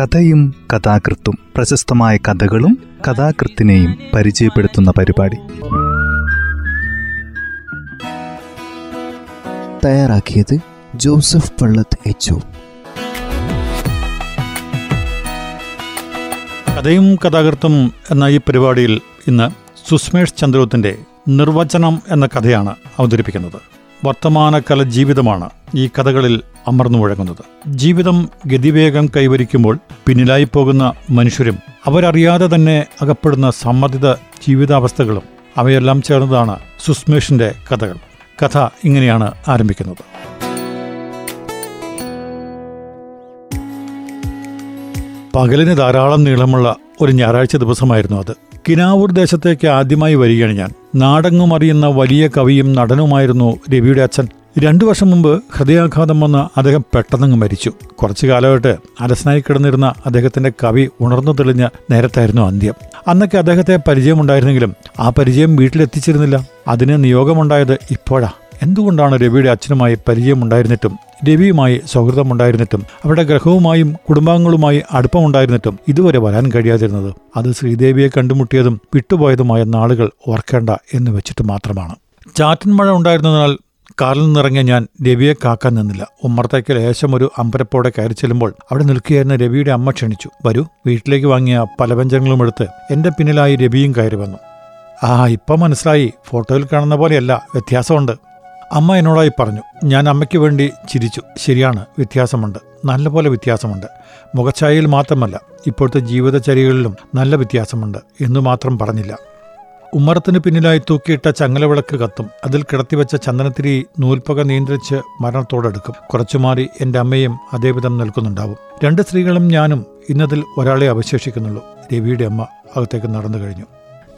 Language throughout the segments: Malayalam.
കഥയും കഥാകൃത്തും പ്രശസ്തമായ കഥകളും കഥാകൃത്തിനെയും പരിചയപ്പെടുത്തുന്ന പരിപാടി. തയ്യാറാക്കിയത് ജോസഫ് പള്ളത്ത് എച്ച് കഥയും കഥാകൃത്തും എന്ന ഈ പരിപാടിയിൽ ഇന്ന് സുസ്മേഷ് ചന്ദ്രോത്തിന്റെ നിർവചനം എന്ന കഥയാണ് അവതരിപ്പിക്കുന്നത്. വർത്തമാനകാല ജീവിതമാണ് ഈ കഥകളിൽ അമർന്നു മുഴങ്ങുന്നത്. ജീവിതം ഗതിവേഗം കൈവരിക്കുമ്പോൾ പിന്നിലായി പോകുന്ന മനുഷ്യരും അവരറിയാതെ തന്നെ അകപ്പെടുന്ന സമ്മർദ്ദിത ജീവിതാവസ്ഥകളും അവയെല്ലാം ചേർന്നതാണ് സുസ്മേഷിന്റെ കഥകൾ. കഥ ഇങ്ങനെയാണ് ആരംഭിക്കുന്നത്. പകലിന് ധാരാളം നീളമുള്ള ഒരു ഞായറാഴ്ച ദിവസമായിരുന്നു അത്. കിനാവൂർ ദേശത്തേക്ക് ആദ്യമായി വരികയാണ് ഞാൻ. നാടങ്ങും അറിയുന്ന വലിയ കവിയും നടനുമായിരുന്നു രവിയുടെ അച്ഛൻ. രണ്ടു വർഷം മുമ്പ് ഹൃദയാഘാതം വന്ന് അദ്ദേഹം പെട്ടെന്നങ്ങ് മരിച്ചു. കുറച്ചു കാലമായിട്ട് അലസനായി കിടന്നിരുന്ന അദ്ദേഹത്തിന്റെ കവി ഉണർന്നു തെളിഞ്ഞ നേരത്തായിരുന്നു അന്ത്യം. അന്നൊക്കെ അദ്ദേഹത്തെ പരിചയമുണ്ടായിരുന്നെങ്കിലും ആ പരിചയം വീട്ടിലെത്തിച്ചിരുന്നില്ല. അതിന് നിയോഗമുണ്ടായത് ഇപ്പോഴാ. എന്തുകൊണ്ടാണ് രവിയുടെ അച്ഛനുമായി പരിചയമുണ്ടായിരുന്നിട്ടും രവിയുമായി സൗഹൃദമുണ്ടായിരുന്നിട്ടും അവരുടെ ഗ്രഹവുമായും കുടുംബാംഗങ്ങളുമായി അടുപ്പമുണ്ടായിരുന്നിട്ടും ഇതുവരെ വരാൻ കഴിയാതിരുന്നത്. അത് ശ്രീദേവിയെ കണ്ടുമുട്ടിയതും വിട്ടുപോയതുമായ നാളുകൾ ഓർക്കേണ്ട എന്ന് വെച്ചിട്ട് മാത്രമാണ്. ചാറ്റൻ മഴ ഉണ്ടായിരുന്നതിനാൽ കാറിൽ നിന്നിറങ്ങിയ ഞാൻ രവിയെ കാക്കാൻ നിന്നില്ല. ഉമ്മർത്തേക്ക് ലേശം ഒരു അമ്പരപ്പോടെ കയറി ചെല്ലുമ്പോൾ അവിടെ നിൽക്കുകയായിരുന്ന രവിയുടെ അമ്മ ക്ഷണിച്ചു. വരൂ വീട്ടിലേക്ക് വാങ്ങിയ പലവ്യഞ്ജനങ്ങളും എടുത്ത് എന്റെ പിന്നിലായി രവിയും കയറി വന്നു. ആ ഇപ്പം മനസ്സിലായി. ഫോട്ടോയിൽ കാണുന്ന പോലെയല്ല. വ്യത്യാസമുണ്ട്. അമ്മ എന്നോടായി പറഞ്ഞു ഞാൻ അമ്മയ്ക്ക് വേണ്ടി ചിരിച്ചു. ശരിയാണ് വ്യത്യാസമുണ്ട്. നല്ലപോലെ വ്യത്യാസമുണ്ട്. മുഖഛായയിൽ മാത്രമല്ല ഇപ്പോഴത്തെ ജീവിതചര്യകളിലും നല്ല വ്യത്യാസമുണ്ട് എന്നു മാത്രം പറഞ്ഞില്ല. ഉമ്മറത്തിന് പിന്നിലായി തൂക്കിയിട്ട ചങ്ങലവിളക്ക് കത്തും അതിൽ കിടത്തിവെച്ച ചന്ദനത്തിരി നൂൽപ്പക നിയന്ത്രിച്ച് മരണത്തോടെടുക്കും. കുറച്ചു മാറി എന്റെ അമ്മയും അതേവിധം നിൽക്കുന്നുണ്ടാവും. രണ്ട് സ്ത്രീകളും ഞാനും ഇന്നതിൽ ഒരാളെ അവശേഷിക്കുന്നുള്ളൂ. രവിയുടെ അമ്മ അകത്തേക്ക് നടന്നു കഴിഞ്ഞു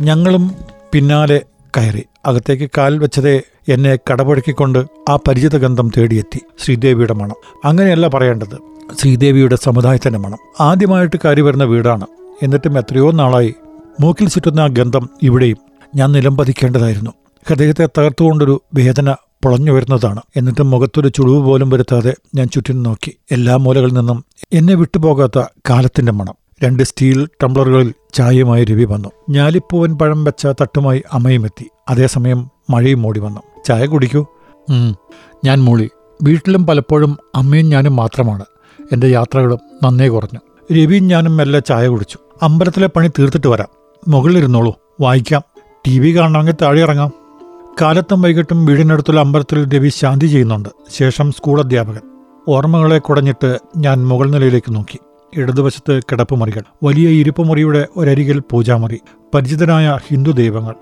ഞങ്ങളും പിന്നാലെ കയറി. അകത്തേക്ക് കാൽ വെച്ചതേ എന്നെ കടപുഴക്കിക്കൊണ്ട് ആ പരിചിത ഗന്ധം തേടിയെത്തി. ശ്രീദേവിയുടെ മണം. അങ്ങനെയല്ല പറയേണ്ടത്. ശ്രീദേവിയുടെ സമുദായത്തിന്റെ മണം. ആദ്യമായിട്ട് കയറി വരുന്ന വീടാണ്. എന്നിട്ടും എത്രയോ നാളായി മൂക്കിൽ ചുറ്റുന്ന ആ ഗന്ധം ഇവിടെയും ഞാൻ നിലംപതിക്കേണ്ടതായിരുന്നു. ഹൃദയത്തെ തകർത്തുകൊണ്ടൊരു വേദന പുളഞ്ഞു വരുന്നതാണ്. എന്നിട്ടും മുഖത്തൊരു ചുളിവ് പോലും വരുത്താതെ ഞാൻ ചുറ്റിനും നോക്കി. എല്ലാ മൂലകളിൽ നിന്നും എന്നെ വിട്ടുപോകാത്ത കാലത്തിന്റെ മണം. രണ്ട് സ്റ്റീൽ ടംബ്ലറുകളിൽ ചായയുമായി രവി വന്നു. ഞാലിപ്പൂവൻ പഴം വെച്ച തട്ടുമായി അമ്മയും എത്തി. അതേസമയം മഴയും മൂടി വന്നു. ചായ കുടിക്കൂ. ഞാൻ മൂളി. വീട്ടിലും പലപ്പോഴും അമ്മയും ഞാനും മാത്രമാണ്. എന്റെ യാത്രകളും നന്നേ കുറഞ്ഞു. രവിയും ഞാനും മെല്ലെ ചായ കുടിച്ചു. അമ്പലത്തിലെ പണി തീർത്തിട്ട് വരാം. മുകളിലിരുന്നോളൂ. വായിക്കാം. ടി വി കാണണമെങ്കിൽ താഴെ ഇറങ്ങാം. കാലത്തും വൈകിട്ടും വീടിനടുത്തുള്ള അമ്പലത്തിൽ രവി ശാന്തി ചെയ്യുന്നുണ്ട്. ശേഷം സ്കൂൾ അധ്യാപകൻ. ഓർമ്മകളെ കുടഞ്ഞിട്ട് ഞാൻ മുകൾ നിലയിലേക്ക് നോക്കി. ഇടതുവശത്ത് കിടപ്പുമുറികൾ വലിയ ഇരുപ്പുമുറിയുടെ ഒരരികിൽ പൂജാമുറി പരിചിതനായ ഹിന്ദു ദൈവങ്ങൾ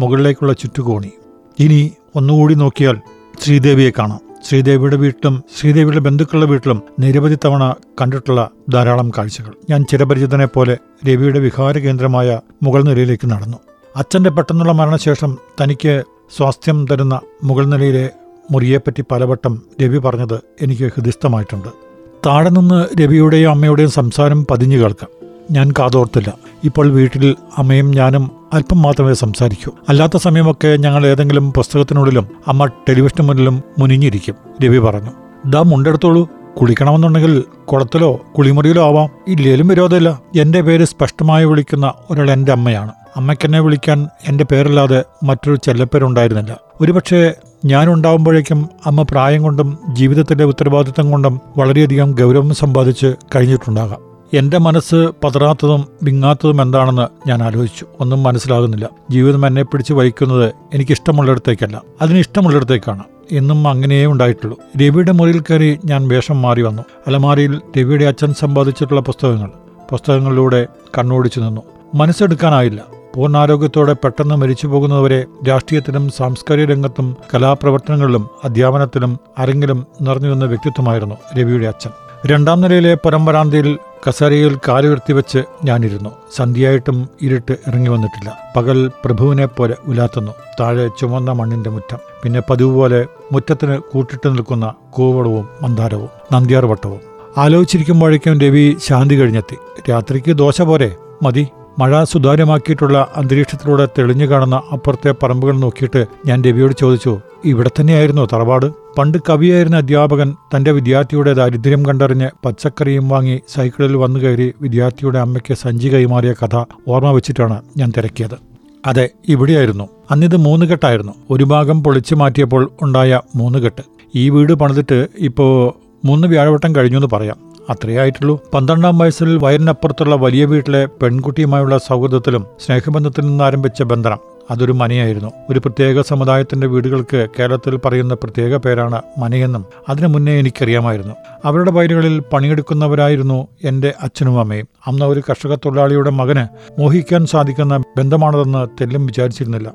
മുകളിലേക്കുള്ള ചുറ്റുകോണി. ഇനി ഒന്നുകൂടി നോക്കിയാൽ ശ്രീദേവിയെ കാണാം. ശ്രീദേവിയുടെ വീട്ടിലും ശ്രീദേവിയുടെ ബന്ധുക്കളുടെ വീട്ടിലും നിരവധി തവണ കണ്ടിട്ടുള്ള ധാരാളം കാഴ്ചകൾ. ഞാൻ ചിരപരിചിതനെ പോലെ രവിയുടെ വിഹാര കേന്ദ്രമായ മുകൾ നിലയിലേക്ക് നടന്നു. അച്ഛന്റെ പെട്ടെന്നുള്ള മരണശേഷം തനിക്ക് സ്വാസ്ഥ്യം തരുന്ന മുകൾ നിലയിലെ മുറിയെപ്പറ്റി പലവട്ടം രവി പറഞ്ഞത് എനിക്ക് ഹൃദിസ്ഥമായിട്ടുണ്ട് താഴെ നിന്ന് രവിയുടെയും അമ്മയുടെയും സംസാരം പതിഞ്ഞു കേൾക്കാം. ഞാൻ കാതോർത്തില്ല. ഇപ്പോൾ വീട്ടിൽ അമ്മയും ഞാനും അല്പം മാത്രമേ സംസാരിക്കൂ. അല്ലാത്ത സമയമൊക്കെ ഞങ്ങൾ ഏതെങ്കിലും പുസ്തകത്തിനുള്ളിലും അമ്മ ടെലിവിഷന് മുന്നിലും മുനിഞ്ഞിരിക്കും രവി പറഞ്ഞു. ദാ മുണ്ടെടുത്തോളൂ. കുളിക്കണമെന്നുണ്ടെങ്കിൽ കുളത്തിലോ കുളിമുറിയിലോ ആവാം. ഇല്ലേലും വിരോധമില്ല. എന്റെ പേര് സ്പഷ്ടമായി വിളിക്കുന്ന ഒരാൾ എന്റെ അമ്മയാണ്. അമ്മയ്ക്കെന്നെ വിളിക്കാൻ എന്റെ പേരല്ലാതെ മറ്റൊരു ചെല്ലപ്പേരുണ്ടായിരുന്നില്ല. ഒരുപക്ഷെ ഞാനുണ്ടാവുമ്പോഴേക്കും അമ്മ പ്രായം കൊണ്ടും ജീവിതത്തിന്റെ ഉത്തരവാദിത്തം കൊണ്ടും വളരെയധികം ഗൗരവം സമ്പാദിച്ച് കഴിഞ്ഞിട്ടുണ്ടാകാം. എന്റെ മനസ്സ് പതറാത്തതും വിങ്ങാത്തതും എന്താണെന്ന് ഞാൻ ആലോചിച്ചു. ഒന്നും മനസ്സിലാകുന്നില്ല. ജീവിതം എന്നെ പിടിച്ച് വഹിക്കുന്നത് എനിക്കിഷ്ടമുള്ളിടത്തേക്കല്ല. അതിന് ഇഷ്ടമുള്ളിടത്തേക്കാണ്. എന്നും അങ്ങനെയേ ഉണ്ടായിട്ടുള്ളൂ. രവിയുടെ മുറിയിൽ കയറി ഞാൻ വേഷം മാറി വന്നു. അലമാരിയിൽ രവിയുടെ അച്ഛൻ സമ്പാദിച്ചിട്ടുള്ള പുസ്തകങ്ങൾ. പുസ്തകങ്ങളിലൂടെ കണ്ണോടിച്ചു നിന്നു. മനസ്സെടുക്കാനായില്ല. പൂർണാരോഗ്യത്തോടെ പെട്ടെന്ന് മരിച്ചു പോകുന്നവരെ രാഷ്ട്രീയത്തിലും സാംസ്കാരിക രംഗത്തും കലാപ്രവർത്തനങ്ങളിലും അധ്യാപനത്തിലും അരങ്ങിലും നിറഞ്ഞു നിന്ന വ്യക്തിത്വമായിരുന്നു രവിയുടെ അച്ഛൻ. രണ്ടാം നിലയിലെ പരമ്പരാന്തിയിൽ കസേരയിൽ കാലുയർത്തി വെച്ച് ഞാനിരുന്നു. സന്ധ്യയായിട്ടും ഇരുട്ട് ഇറങ്ങി വന്നിട്ടില്ല. പകൽ പ്രഭുവിനെ പോലെ ഉലാത്തുന്നു. താഴെ ചുമന്ന മണ്ണിന്റെ മുറ്റം. പിന്നെ പതിവ് പോലെ മുറ്റത്തിന് കൂട്ടിട്ട് നിൽക്കുന്ന കൂവളവും മന്ദാരവും. നന്ദ്യാർ വട്ടവും. ആലോചിച്ചിരിക്കുമ്പോഴേക്കും രവി ശാന്തി കഴിഞ്ഞെത്തി. രാത്രിക്ക് ദോശ പോരെ? മതി. മഴ സുതാര്യമാക്കിയിട്ടുള്ള അന്തരീക്ഷത്തിലൂടെ തെളിഞ്ഞു കാണുന്ന അപ്പുറത്തെ പറമ്പുകൾ നോക്കിയിട്ട് ഞാൻ രവിയോട് ചോദിച്ചു ഇവിടെ തന്നെയായിരുന്നോ തറവാട്? പണ്ട് കവിയായിരുന്ന അധ്യാപകൻ തന്റെ വിദ്യാർത്ഥിയുടെ ദാരിദ്ര്യം കണ്ടറിഞ്ഞ് പച്ചക്കറിയും വാങ്ങി സൈക്കിളിൽ വന്നു കയറി വിദ്യാർത്ഥിയുടെ അമ്മയ്ക്ക് സഞ്ചി കൈമാറിയ കഥ ഓർമ്മ വെച്ചിട്ടാണ് ഞാൻ തിരക്കിയത്. അതെ ഇവിടെയായിരുന്നു. അന്നിത് മൂന്ന് കെട്ടായിരുന്നു. ഒരു ഭാഗം പൊളിച്ചു മാറ്റിയപ്പോൾ ഉണ്ടായ മൂന്ന് കെട്ട്. ഈ വീട് പണിതിട്ട് ഇപ്പോൾ മൂന്ന് വ്യാഴവട്ടം കഴിഞ്ഞു എന്ന് പറയാം. അത്രയേ ആയിട്ടുള്ളൂ പന്ത്രണ്ടാം വയസ്സിൽ വയറിനപ്പുറത്തുള്ള വലിയ വീട്ടിലെ പെൺകുട്ടിയുമായുള്ള സൗഹൃദത്തിലും സ്നേഹബന്ധത്തിൽ നിന്ന് ആരംഭിച്ച ബന്ധനം അതൊരു മനയായിരുന്നു ഒരു പ്രത്യേക സമുദായത്തിന്റെ വീടുകൾക്ക് കേരളത്തിൽ പറയുന്ന പ്രത്യേക പേരാണ് മനയെന്നും അതിനു മുന്നേ എനിക്കറിയാമായിരുന്നു. അവരുടെ വയലുകളിൽ പണിയെടുക്കുന്നവരായിരുന്നു എന്റെ അച്ഛനും അമ്മയും. അന്ന് ഒരു കർഷക തൊഴിലാളിയുടെ മകന് മോഹിക്കാൻ സാധിക്കുന്ന ബന്ധമാണതെന്ന് തെല്ലും വിചാരിച്ചിരുന്നില്ല.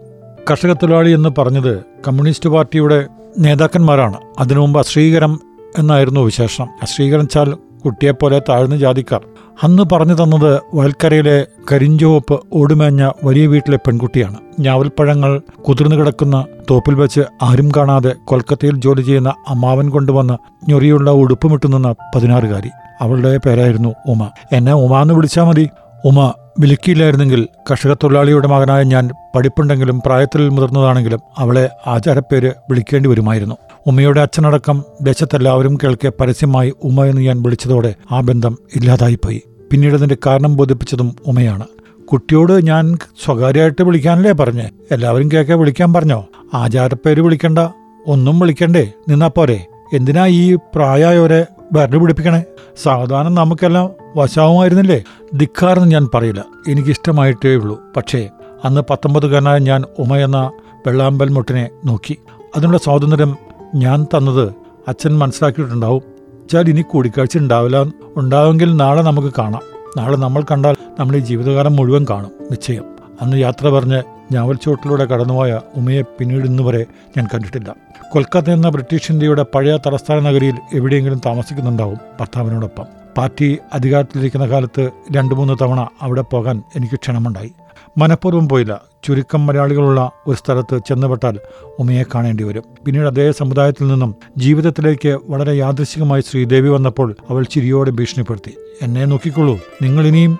കർഷക തൊഴിലാളി എന്ന് പറഞ്ഞത് കമ്മ്യൂണിസ്റ്റ് പാർട്ടിയുടെ നേതാക്കന്മാരാണ്. അതിനു മുമ്പ് അശ്രീകരം എന്നായിരുന്നു വിശേഷണം. അശ്രീകരം ചാൽ കുട്ടിയെപ്പോലെ താഴ്ന്ന ജാതിക്കാർ. അന്ന് പറഞ്ഞു തന്നത് വയൽക്കരയിലെ കരിഞ്ചുവപ്പ് ഓടുമേഞ്ഞ വലിയ വീട്ടിലെ പെൺകുട്ടിയാണ്. ഞാവൽപ്പഴങ്ങൾ കുതിർന്നു കിടക്കുന്ന തോപ്പിൽ വെച്ച് ആരും കാണാതെ കൊൽക്കത്തയിൽ ജോലി ചെയ്യുന്ന അമ്മാവൻ കൊണ്ടുവന്ന ഞൊറിയുള്ള ഉടുപ്പുമിട്ടു നിന്ന പതിനാറുകാരി. അവളുടെ പേരായിരുന്നു ഉമ. എന്നെ ഉമ എന്ന് വിളിച്ചാൽ മതി. ഉമ വിളിക്കില്ലായിരുന്നെങ്കിൽ കർഷക തൊഴിലാളിയുടെ മകനായ ഞാൻ പഠിപ്പുണ്ടെങ്കിലും പ്രായത്തിൽ മുതിർന്നതാണെങ്കിലും അവളെ ആചാരപ്പേര് വിളിക്കേണ്ടി വരുമായിരുന്നു. ഉമ്മയുടെ അച്ഛനടക്കം ദേശത്തെല്ലാവരും കേൾക്കെ പരസ്യമായി ഉമ്മ എന്ന് ഞാൻ വിളിച്ചതോടെ ആ ബന്ധം ഇല്ലാതായിപ്പോയി. പിന്നീട് അതിന്റെ കാരണം ബോധിപ്പിച്ചതും ഉമയാണ് കുട്ടിയോട് ഞാൻ സ്വകാര്യമായിട്ട് വിളിക്കാനല്ലേ പറഞ്ഞേ? എല്ലാവരും കേൾക്കെ വിളിക്കാൻ പറഞ്ഞോ? ആചാരപ്പേര് വിളിക്കണ്ട ഒന്നും വിളിക്കണ്ടേ? നിന്നാ പോരെ. എന്തിനാ ഈ പ്രായമായവരെ വരട് പിടിപ്പിക്കണേ സാവധാനം നമുക്കെല്ലാം വശാവുമായിരുന്നില്ലേ? ധിക്കാറെന്ന് ഞാൻ പറയില്ല. എനിക്കിഷ്ടമായിട്ടേ ഉള്ളൂ. പക്ഷേ അന്ന് പത്തൊമ്പതുകാരനായ ഞാൻ ഉമ എന്ന വെള്ളാമ്പൽ മുട്ടിനെ നോക്കി. അതിനുള്ള സ്വാതന്ത്ര്യം ഞാൻ തന്നത് അച്ഛൻ മനസ്സിലാക്കിയിട്ടുണ്ടാവും. വെച്ചാൽ ഇനി കൂടിക്കാഴ്ച ഉണ്ടാവില്ല. ഉണ്ടാവുമെങ്കിൽ നാളെ നമുക്ക് കാണാം. നാളെ നമ്മൾ കണ്ടാൽ നമ്മുടെ ജീവിതകാലം മുഴുവൻ കാണും. നിശ്ചയം. അന്ന് യാത്ര പറഞ്ഞ് ഞാവൽച്ചോട്ടിലൂടെ കടന്നുപോയ ഉമയെ പിന്നീട് വരെ ഞാൻ കണ്ടിട്ടില്ല. കൊൽക്കത്ത എന്ന ബ്രിട്ടീഷ് ഇന്ത്യയുടെ പഴയ തലസ്ഥാന നഗരിയിൽ എവിടെയെങ്കിലും താമസിക്കുന്നുണ്ടാവും ഭർത്താവിനോടൊപ്പം. പാർട്ടി അധികാരത്തിലിരിക്കുന്ന കാലത്ത് രണ്ടു മൂന്ന് തവണ അവിടെ പോകാൻ എനിക്ക് ക്ഷണമുണ്ടായി. മനഃപൂർവം പോയില്ല. ചുരുക്കം മലയാളികളുള്ള ഒരു സ്ഥലത്ത് ചെന്നുപെട്ടാൽ ഉമയെ കാണേണ്ടി വരും. പിന്നീട് അതേ സമുദായത്തിൽ നിന്നും ജീവിതത്തിലേക്ക് വളരെ യാദൃശികമായി ശ്രീദേവി വന്നപ്പോൾ അവൾ ചിരിയോടെ ഭീഷണിപ്പെടുത്തി. എന്നെ നോക്കിക്കൊള്ളൂ. നിങ്ങൾ ഇനിയും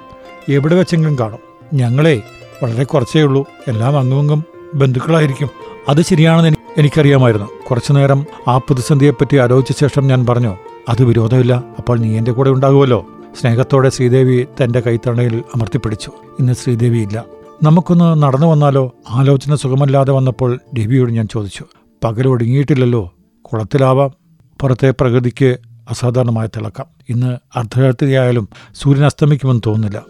എവിടെ വെച്ചെങ്കിലും കാണും. ഞങ്ങളെ വളരെ കുറച്ചേ ഉള്ളൂ. എല്ലാം അങ്ങും ബന്ധുക്കളായിരിക്കും. അത് ശരിയാണെന്ന് എനിക്കറിയാമായിരുന്നു. കുറച്ചു നേരം ആ പ്രതിസന്ധിയെപ്പറ്റി ആലോചിച്ച ശേഷം ഞാൻ പറഞ്ഞു അത് വിരോധമില്ല. അപ്പോൾ നീ എന്റെ കൂടെ ഉണ്ടാകുമല്ലോ. സ്നേഹത്തോടെ ശ്രീദേവി തന്റെ കൈത്തണയിൽ അമർത്തിപ്പിടിച്ചു. ഇന്ന് ശ്രീദേവി ഇല്ല. നമുക്കൊന്ന് നടന്നു വന്നാലോ? ആലോചന സുഖമല്ലാതെ വന്നപ്പോൾ രവിയോട് ഞാൻ ചോദിച്ചു. പകൽ ഒടുങ്ങിയിട്ടില്ലല്ലോ. കുളത്തിലാവാം. പുറത്തെ പ്രകൃതിക്ക് അസാധാരണമായ തിളക്കം. ഇന്ന് അർദ്ധരാത്രിയായാലും സൂര്യൻ അസ്തമിക്കുമെന്ന് തോന്നുന്നില്ല.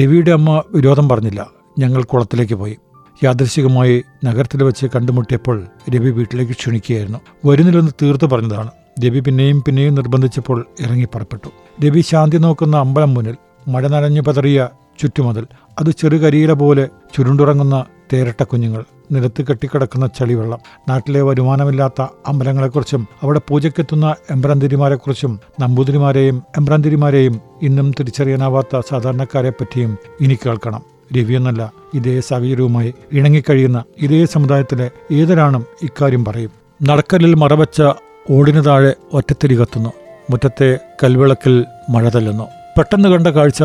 രവിയുടെ അമ്മ വിരോധം പറഞ്ഞില്ല. ഞങ്ങൾ കുളത്തിലേക്ക് പോയി. യാദൃശികമായി നഗരത്തിൽ വെച്ച് കണ്ടുമുട്ടിയപ്പോൾ രവി വീട്ടിലേക്ക് ക്ഷണിക്കുകയായിരുന്നു. വരുന്നില്ലെന്ന് തീർത്തു പറഞ്ഞതാണ്. രവി പിന്നെയും പിന്നെയും നിർബന്ധിച്ചപ്പോൾ ഇറങ്ങി പുറപ്പെട്ടു. രവി ശാന്തി നോക്കുന്ന അമ്പലം മുന്നിൽ മഴ നനഞ്ഞു പതറിയ ചുറ്റുമതിൽ അത് ചെറുകരിയില പോലെ ചുരുണ്ടുറങ്ങുന്ന തേരട്ട കുഞ്ഞുങ്ങൾ നിലത്ത് കെട്ടിക്കിടക്കുന്ന ചളിവെള്ളം. നാട്ടിലെ വരുമാനമില്ലാത്ത അമ്പലങ്ങളെക്കുറിച്ചും അവിടെ പൂജയ്ക്കെത്തുന്ന എംബ്രാന്തിരിമാരെക്കുറിച്ചും നമ്പൂതിരിമാരെയും എംബ്രാന്തിരിമാരെയും ഇന്നും തിരിച്ചറിയാനാവാത്ത സാധാരണക്കാരെ പറ്റിയും ഇനി കേൾക്കണം. രവിയെന്നല്ല ഇതേ സാഹചര്യവുമായി ഇണങ്ങിക്കഴിയുന്ന ഇതേ സമുദായത്തിലെ ഏതൊരാണും ഇക്കാര്യം പറയും. നടക്കലിൽ മറവച്ച ഓടിനു താഴെ ഒറ്റത്തിരി കത്തുന്നു. മുറ്റത്തെ കൽവിളക്കിൽ മഴ തല്ലുന്നു. പെട്ടെന്ന് കണ്ട കാഴ്ച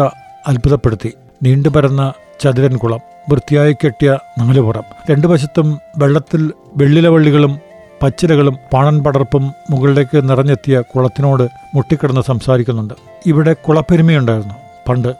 അത്ഭുതപ്പെടുത്തി. നീണ്ടുപരന്ന ചതുരൻ കുളം വൃത്തിയായി കെട്ടിയ നാലുപുറം. രണ്ടു വശത്തും വെള്ളത്തിൽ വെള്ളിലവള്ളികളും പച്ചിലകളും പാണൻ പടർപ്പും മുകളിലേക്ക് നിറഞ്ഞെത്തിയ കുളത്തിനോട് മുട്ടിക്കിടന്ന് സംസാരിക്കുന്നുണ്ട്. ഇവിടെ കുളപ്പെരുമയുണ്ടായിരുന്നു. പണ്ട്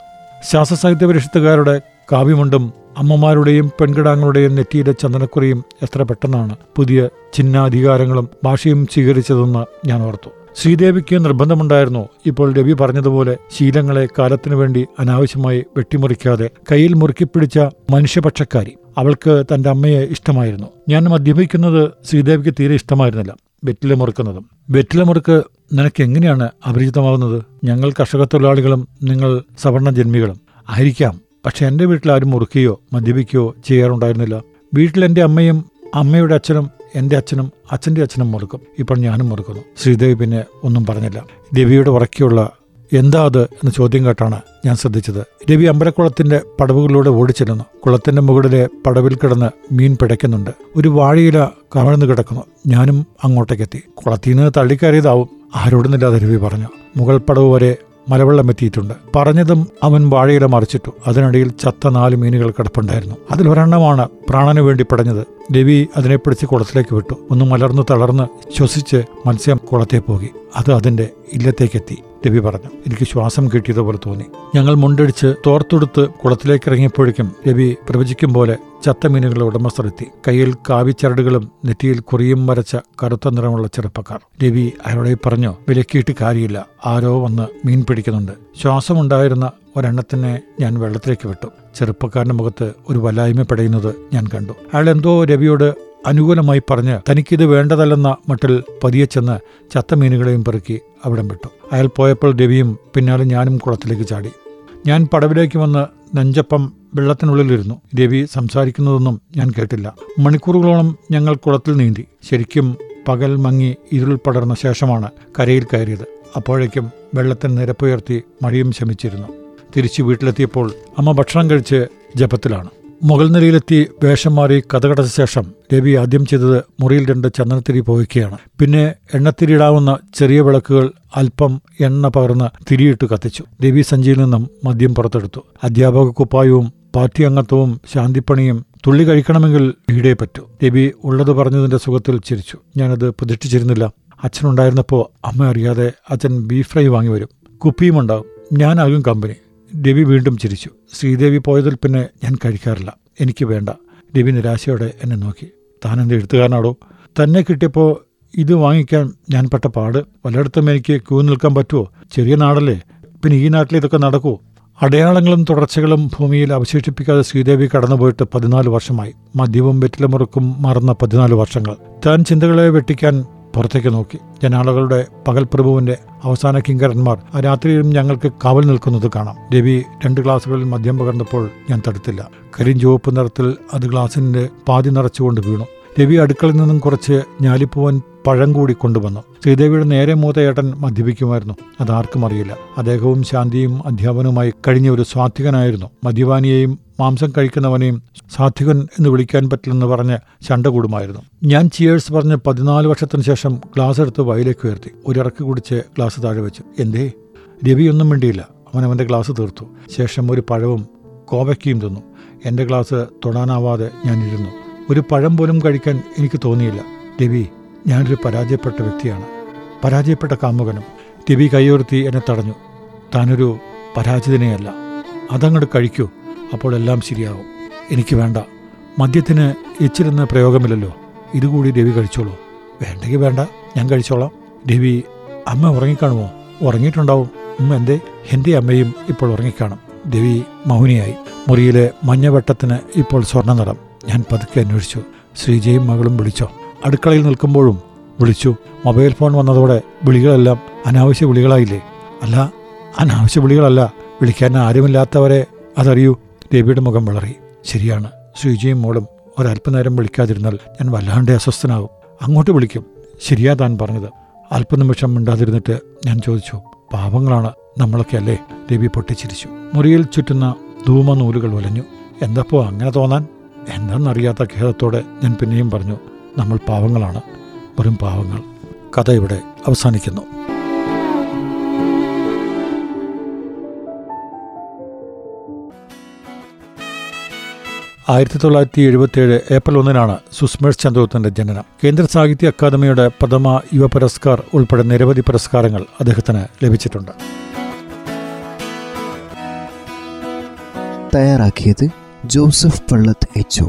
ശാസ്ത്രസാഹിത്യ പരിഷത്തുകാരുടെ കാവ്യമുണ്ടും അമ്മമാരുടെയും പെൺകിടാങ്ങളുടെയും നെറ്റിയിലെ ചന്ദനക്കുറിയും എത്ര പെട്ടെന്നാണ്. പുതിയ ചിഹ്നാധികാരങ്ങളും ഭാഷയും സ്വീകരിച്ചതെന്ന് ഞാൻ ഓർത്തു. ശ്രീദേവിക്ക് നിർബന്ധമുണ്ടായിരുന്നു. ഇപ്പോൾ രവി പറഞ്ഞതുപോലെ ശീലങ്ങളെ കാലത്തിനു വേണ്ടി അനാവശ്യമായി വെട്ടിമുറിക്കാതെ കയ്യിൽ മുറുക്കിപ്പിടിച്ച മനുഷ്യപക്ഷക്കാരി. അവൾക്ക് തന്റെ അമ്മയെ ഇഷ്ടമായിരുന്നു. ഞാൻ മദ്യപിക്കുന്നത് ശ്രീദേവിക്ക് തീരെ ഇഷ്ടമായിരുന്നില്ല. വെറ്റില മുറുക്കുന്നതും. വെറ്റില മുറുക്ക് നിനക്ക് എങ്ങനെയാണ് അപരിചിതമാകുന്നത് ഞങ്ങൾ കർഷക തൊഴിലാളികളും നിങ്ങൾ സവർണ ജന്മികളും. ആയിരിക്കാം. പക്ഷെ എന്റെ വീട്ടിൽ ആരും മുറുക്കുകയോ മദ്യപിക്കുകയോ ചെയ്യാറുണ്ടായിരുന്നില്ല. വീട്ടിൽ എന്റെ അമ്മയും അമ്മയുടെ അച്ഛനും എന്റെ അച്ഛനും അച്ഛന്റെ അച്ഛനും മുറുക്കും. ഇപ്പോൾ ഞാനും മുറുക്കുന്നു. ശ്രീദേവി പിന്നെ ഒന്നും പറഞ്ഞില്ല. രവിയുടെ ഉറക്കിയുള്ള എന്താ അത് എന്ന ചോദ്യം കേട്ടാണ് ഞാൻ ശ്രദ്ധിച്ചത്. രവി അമ്പലക്കുളത്തിന്റെ പടവുകളിലൂടെ ഓടിച്ചെല്ലുന്നു. കുളത്തിന്റെ മുകളിലെ പടവിൽ കിടന്ന് മീൻ പിടയ്ക്കുന്നുണ്ട്. ഒരു വാഴയില കമഴ്ന്നു കിടക്കുന്നു. ഞാനും അങ്ങോട്ടേക്കെത്തി. കുളത്തിൽ നിന്ന് തള്ളിക്കയറിയതാവും. ആരോടുന്നില്ലാതെ രവി പറഞ്ഞു. മുകൾ പടവ് വരെ മലവെള്ളം എത്തിയിട്ടുണ്ട് പറഞ്ഞതും അവൻ വാഴയില മറിച്ചിട്ടു. അതിനിടയിൽ ചത്ത നാല് മീനുകൾ കിടപ്പുണ്ടായിരുന്നു. അതിലൊരെണ്ണമാണ് പ്രാണന് വേണ്ടി പടഞ്ഞത്. രവി അതിനെ പിടിച്ച് കുളത്തിലേക്ക് വിട്ടു. ഒന്ന് മലർന്നു തളർന്ന് ശ്വസിച്ച് മത്സ്യം കുളത്തെ പോകി. അത് അതിന്റെ ഇല്ലത്തേക്കെത്തി. രവി പറഞ്ഞു. എനിക്ക് ശ്വാസം കിട്ടിയതുപോലെ തോന്നി. ഞങ്ങൾ മുണ്ടടിച്ച് തോർത്തെടുത്ത് കുളത്തിലേക്ക് ഇറങ്ങിയപ്പോഴേക്കും രവി പ്രവചിക്കും പോലെ ചത്ത മീനുകളുടെ ഉടമസ്ഥരെത്തി. കയ്യിൽ കാവിച്ചരടുകളും നെറ്റിയിൽ കുറിയും വരച്ച കറുത്ത നിറമുള്ള ചെറുപ്പക്കാർ. രവി അയാളോടെ പറഞ്ഞു വിലക്കിയിട്ട് കാര്യമില്ല. ആരോ വന്ന് മീൻ പിടിക്കുന്നുണ്ട്. ശ്വാസമുണ്ടായിരുന്ന ഒരെണ്ണത്തിനെ ഞാൻ വെള്ളത്തിലേക്ക് വിട്ടു. ചെറുപ്പക്കാരന്റെ മുഖത്ത് ഒരു വലായ്മ പടയുന്നത് ഞാൻ കണ്ടു. അയാൾ എന്തോ രവിയോട് അനുകൂലമായി പറഞ്ഞ് തനിക്കിത് വേണ്ടതല്ലെന്ന മട്ടിൽ പതിയെ ചെന്ന് ചത്ത മീനുകളെയും പെറുക്കി അവിടം വിട്ടു. അയാൾ പോയപ്പോൾ രവിയും പിന്നാലെ ഞാനും കുളത്തിലേക്ക് ചാടി. ഞാൻ പടവിലേക്ക് വന്ന് നെഞ്ചപ്പം വെള്ളത്തിനുള്ളിലിരുന്നു. രവി സംസാരിക്കുന്നതൊന്നും ഞാൻ കേട്ടില്ല. മണിക്കൂറുകളോളം ഞങ്ങൾ കുളത്തിൽ നീന്തി. ശരിക്കും പകൽ മങ്ങി ഇരുൾ പടർന്ന ശേഷമാണ് കരയിൽ കയറിയത്. അപ്പോഴേക്കും വെള്ളത്തിന് നിരപ്പുയർത്തി മഴയും ശമിച്ചിരുന്നു. തിരിച്ച് വീട്ടിലെത്തിയപ്പോൾ അമ്മ ഭക്ഷണം കഴിച്ച് ജപത്തിലാണ്. മുകൾ നിലയിലെത്തി വേഷം മാറി കഥകടച്ച ശേഷം രവി ആദ്യം ചെയ്തത് മുറിയിൽ രണ്ട് ചന്ദനത്തിരി പോയിക്കുകയാണ് പിന്നെ എണ്ണത്തിരിയിടാവുന്ന ചെറിയ വിളക്കുകൾ അല്പം എണ്ണ പകർന്ന് തിരിയിട്ട് കത്തിച്ചു. രവി സഞ്ചിയിൽ നിന്നും മദ്യം പുറത്തെടുത്തു. അധ്യാപക കുപ്പായവും പാർട്ടി അംഗത്വവും ശാന്തിപ്പണിയും തുള്ളി കഴിക്കണമെങ്കിൽ ഈടേ പറ്റൂ. രവി ഉള്ളത് പറഞ്ഞതിന്റെ സുഖത്തിൽ ചിരിച്ചു. ഞാനത് പ്രതിഷ്ഠിച്ചിരുന്നില്ല. അച്ഛനുണ്ടായിരുന്നപ്പോൾ അമ്മ അറിയാതെ അച്ഛൻ ബീഫ് ഫ്രൈ വാങ്ങി വരും കുപ്പിയും ഉണ്ടാവും ഞാനാകും കമ്പനി. രവി വീണ്ടും ചിരിച്ചു. ശ്രീദേവി പോയതിൽ പിന്നെ ഞാൻ കഴിക്കാറില്ല. എനിക്ക് വേണ്ട. രവി നിരാശയോടെ എന്നെ നോക്കി. താൻ എന്റെ എഴുത്തുകാരനാടോ? തന്നെ കിട്ടിയപ്പോൾ ഇത് വാങ്ങിക്കാൻ ഞാൻ പെട്ട പാട്. പലയിടത്തും എനിക്ക് ക്യൂ നിൽക്കാൻ പറ്റുമോ ചെറിയ നാടല്ലേ? പിന്നെ ഈ നാട്ടിൽ ഇതൊക്കെ നടക്കുമോ അടയാളങ്ങളും തുടർച്ചകളും ഭൂമിയിൽ അവശേഷിപ്പിക്കാതെ ശ്രീദേവി കടന്നുപോയിട്ട് പതിനാല് വർഷമായി. മദ്യവും വെറ്റിലമുറുക്കും മറന്ന പതിനാല് വർഷങ്ങൾ. താൻ ചിന്തകളെ വെട്ടിക്കാൻ പുറത്തേക്ക് നോക്കി. ജനാലകളുടെ പകൽപ്രഭുവിന്റെ അവസാന കിങ്കരന്മാർ ആ രാത്രിയിലും ഞങ്ങൾക്ക് കാവൽ നിൽക്കുന്നത് കാണാം. രവി രണ്ട് ഗ്ലാസുകളിൽ മദ്യം പകർന്നപ്പോൾ ഞാൻ തടുത്തില്ല. കരിഞ്ചുവപ്പ് നിറത്തിൽ അത് ഗ്ലാസിന്റെ പാതി നിറച്ചുകൊണ്ട് വീണു. രവി അടുക്കളയിൽ നിന്നും കുറച്ച് ഞാലിപ്പൂവൻ പഴം കൂടി കൊണ്ടുവന്നു. ശ്രീദേവിയുടെ നേരെ മൂത്തയേട്ടൻ മദ്യപിക്കുമായിരുന്നു. അതാർക്കും അറിയില്ല. അദ്ദേഹവും ശാന്തിയും അധ്യാപനവുമായി കഴിഞ്ഞ ഒരു സ്വാത്വികനായിരുന്നു. മദ്യപാനിയെയും മാംസം കഴിക്കുന്നവനെയും സാധികൻ എന്ന് വിളിക്കാൻ പറ്റില്ലെന്ന് പറഞ്ഞ് ചണ്ട കൂടുമായിരുന്നു. ഞാൻ ചിയേഴ്സ് പറഞ്ഞ് പതിനാല് വർഷത്തിന് ശേഷം ഗ്ലാസ് എടുത്ത് വയലേക്ക് ഉയർത്തി. ഒരിറക്ക് കുടിച്ച് ഗ്ലാസ് താഴെ വെച്ചു. എന്തേ? രവിയൊന്നും വേണ്ടിയില്ല അവൻ അവന്റെ ഗ്ലാസ് തീർത്തു. ശേഷം ഒരു പഴവും കോവയ്ക്കയും തിന്നു. എന്റെ ഗ്ലാസ് തൊടാനാവാതെ ഞാൻ ഇരുന്നു. ഒരു പഴം പോലും കഴിക്കാൻ എനിക്ക് തോന്നിയില്ല. രവി ഞാനൊരു പരാജയപ്പെട്ട വ്യക്തിയാണ്. പരാജയപ്പെട്ട കാമുകനും. രവി കൈയുയർത്തി എന്നെ തടഞ്ഞു. താനൊരു പരാജിതനെയല്ല. അതങ്ങോട്ട് കഴിക്കൂ. അപ്പോൾ എല്ലാം ശരിയാകും എനിക്ക് വേണ്ട. മദ്യത്തിന് എച്ചിരുന്ന പ്രയോഗമില്ലല്ലോ. ഇതുകൂടി രവി കഴിച്ചോളൂ. വേണ്ടെങ്കിൽ വേണ്ട. ഞാൻ കഴിച്ചോളാം. രവി അമ്മ ഉറങ്ങിക്കാണുമോ? ഉറങ്ങിയിട്ടുണ്ടാവും. ഉമ്മ എന്തേ? എന്റെ അമ്മയും ഇപ്പോൾ ഉറങ്ങിക്കാണും. രവി മൗനിയായി. മുറിയിലെ മഞ്ഞവെട്ടത്തിന് ഇപ്പോൾ സ്വർണ നിറം. ഞാൻ പതുക്കെ അന്വേഷിച്ചു. ശ്രീജയും മകളും വിളിച്ചോ? അടുക്കളയിൽ നിൽക്കുമ്പോഴും വിളിച്ചു. മൊബൈൽ ഫോൺ വന്നതോടെ വിളികളെല്ലാം അനാവശ്യ വിളികളായില്ലേ? അല്ല അനാവശ്യ വിളികളല്ല. വിളിക്കാൻ ആരുമില്ലാത്തവരെ അതറിയൂ. രവിയുടെ മുഖം വളറി. ശരിയാണ്. ശ്രീജിയും മോളും ഒരല്പനേരം വിളിക്കാതിരുന്നാൽ ഞാൻ വല്ലാണ്ട് അസ്വസ്ഥനാകും. അങ്ങോട്ട് വിളിക്കും. ശരിയാ താൻ പറഞ്ഞത്. അല്പനിമിഷം മിണ്ടാതിരുന്നിട്ട് ഞാൻ ചോദിച്ചു പാപങ്ങളാണ് നമ്മളൊക്കെ അല്ലേ ദേവി പൊട്ടിച്ചിരിച്ചു. മുറിയിൽ ചുറ്റുന്ന ധൂമനൂലുകൾ വലഞ്ഞു എന്തപ്പോ അങ്ങനെ തോന്നാൻ? എന്താണെന്നറിയാത്ത ഖേദത്തോടെ ഞാൻ പിന്നെയും പറഞ്ഞു നമ്മൾ പാവങ്ങളാണ്. വെറും പാവങ്ങൾ. കഥ ഇവിടെ അവസാനിക്കുന്നു. ആയിരത്തി തൊള്ളായിരത്തി എഴുപത്തിയേഴ് ഏപ്രിൽ ഒന്നിനാണ് സുസ്മേഷ് ചന്ദ്രഗുപ്തന്റെ ജനനം. കേന്ദ്ര സാഹിത്യ അക്കാദമിയുടെ പ്രഥമ യുവ പുരസ്കാർ ഉൾപ്പെടെ നിരവധി പുരസ്കാരങ്ങൾ അദ്ദേഹത്തിന് ലഭിച്ചിട്ടുണ്ട്. തയ്യാറാക്കിയത് ജോസഫ് പള്ളത്ത് എച്ച്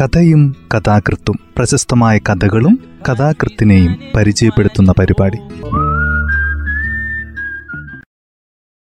കഥയും കഥാകൃത്തും പ്രശസ്തമായ കഥകളും കഥാകൃത്തിനെയും പരിചയപ്പെടുത്തുന്ന പരിപാടി.